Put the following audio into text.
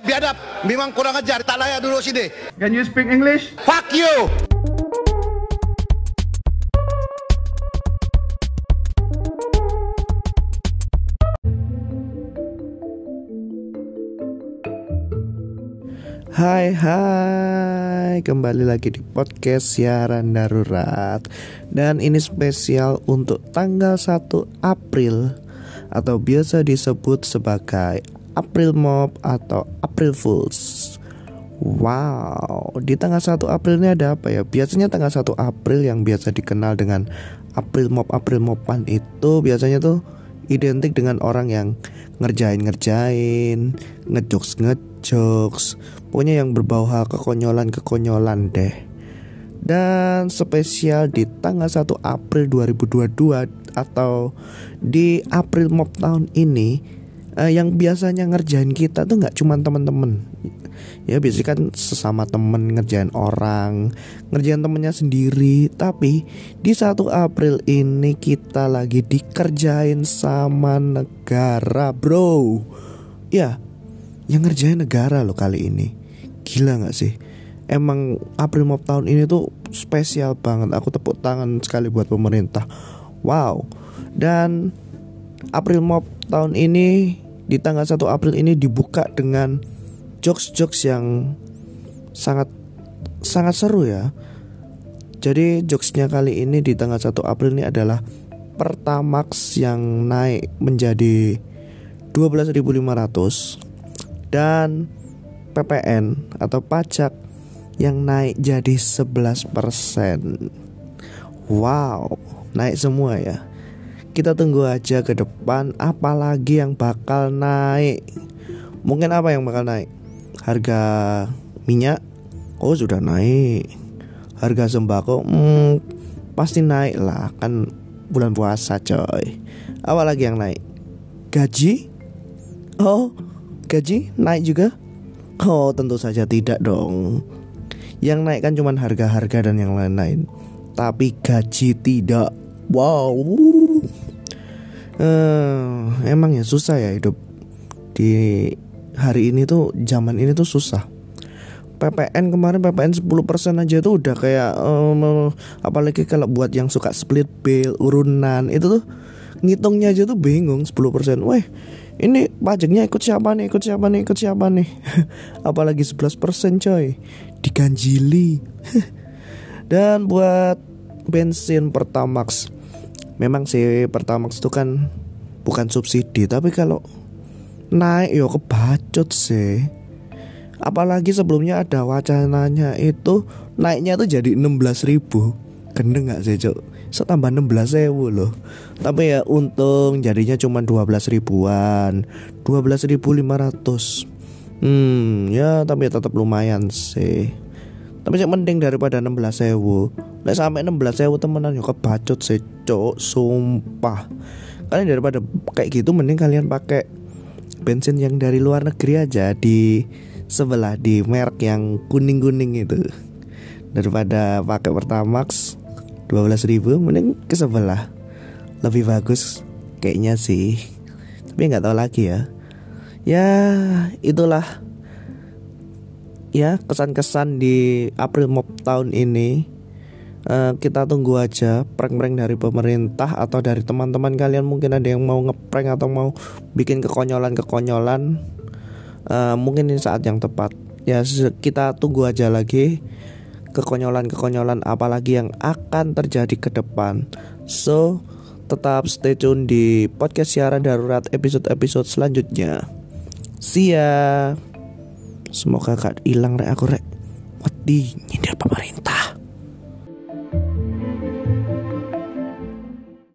Biadab, memang kurang ajar, tak layak duduk sini. Can you speak English? Fuck you! Hai hai Kembali lagi di podcast siaran darurat Dan ini spesial untuk tanggal 1 April Atau biasa disebut sebagai April Mop atau April Fools. Wow Di tanggal 1 April ini ada apa ya? Biasanya tanggal 1 April yang biasa dikenal dengan April Mop April Mopan itu Biasanya tuh identik dengan orang yang ngerjain-ngerjain Ngejokes-ngejokes. Pokoknya yang berbau hal kekonyolan-kekonyolan deh. Dan spesial di tanggal 1 April 2022 Atau di April Mop tahun ini eh, Yang biasanya ngerjain kita tuh nggak cuma temen-temen. Ya biasanya kan sesama temen ngerjain orang Ngerjain temennya sendiri. Tapi di 1 April ini kita lagi dikerjain sama negara bro. Ya yang ngerjain negara loh kali ini. Gila gak sih? Emang April Mop tahun ini tuh spesial banget. Aku tepuk tangan sekali buat pemerintah. Wow. Dan April Mop tahun ini Di tanggal 1 April ini dibuka dengan Jokes-jokes yang Sangat Sangat seru ya. Jadi jokesnya kali ini di tanggal 1 April ini adalah Pertamax yang naik menjadi 12.500 Dan PPN atau pajak yang naik jadi 11% Wow, naik semua ya Kita tunggu aja ke depan apalagi yang bakal naik. Mungkin apa yang bakal naik? Harga minyak? Oh sudah naik. Harga sembako? Hmm, Pasti naik lah. Kan bulan puasa coy. Apalagi yang naik? Gaji? Oh gaji naik juga? Oh tentu saja tidak dong. Yang naik kan cuma harga-harga dan yang lain-lain. Tapi gaji tidak. Wow uh, Emang ya susah ya hidup. Di hari ini tuh zaman ini tuh susah. PPN kemarin PPN 10% aja tuh udah kayak um, apalagi kalau buat yang suka split bill urunan itu tuh ngitungnya aja tuh bingung 10% Weh ini pajaknya ikut siapa nih ikut siapa nih ikut siapa nih? Apalagi 11% coy. Diganjili. Dan buat bensin Pertamax memang sih Pertamax itu kan bukan subsidi tapi kalau naik yo kebacut sih. Apalagi sebelumnya ada wacananya itu naiknya tuh jadi 16 ribu. Gendeng gak sih cok setambah 16 sewu loh. Tapi ya untung jadinya cuma 12 ribuan. 12 ribu 500 hmm ya tapi ya tetap lumayan sih. Tapi sih mending daripada 16 sewu Nek sampai 16 sewu temenan yo kebacut sih cok sumpah. Kalian daripada kayak gitu mending kalian pakai bensin yang dari luar negeri aja di sebelah di merek yang kuning-kuning itu. Daripada pakai Pertamax 12 ribu mending ke sebelah. Lebih bagus kayaknya sih. Tapi nggak tahu lagi ya. Ya itulah. Ya kesan-kesan di April Mop tahun ini uh, kita tunggu aja prank-prank dari pemerintah atau dari teman-teman kalian. Mungkin ada yang mau ngeprank atau mau bikin kekonyolan-kekonyolan. Uh, mungkin ini saat yang tepat. Ya kita tunggu aja lagi kekonyolan-kekonyolan apalagi yang akan terjadi ke depan. So tetap stay tune di podcast siaran darurat episode-episode selanjutnya. See ya. Semoga gak hilang rek aku rek. Wadi nyindir pemerintah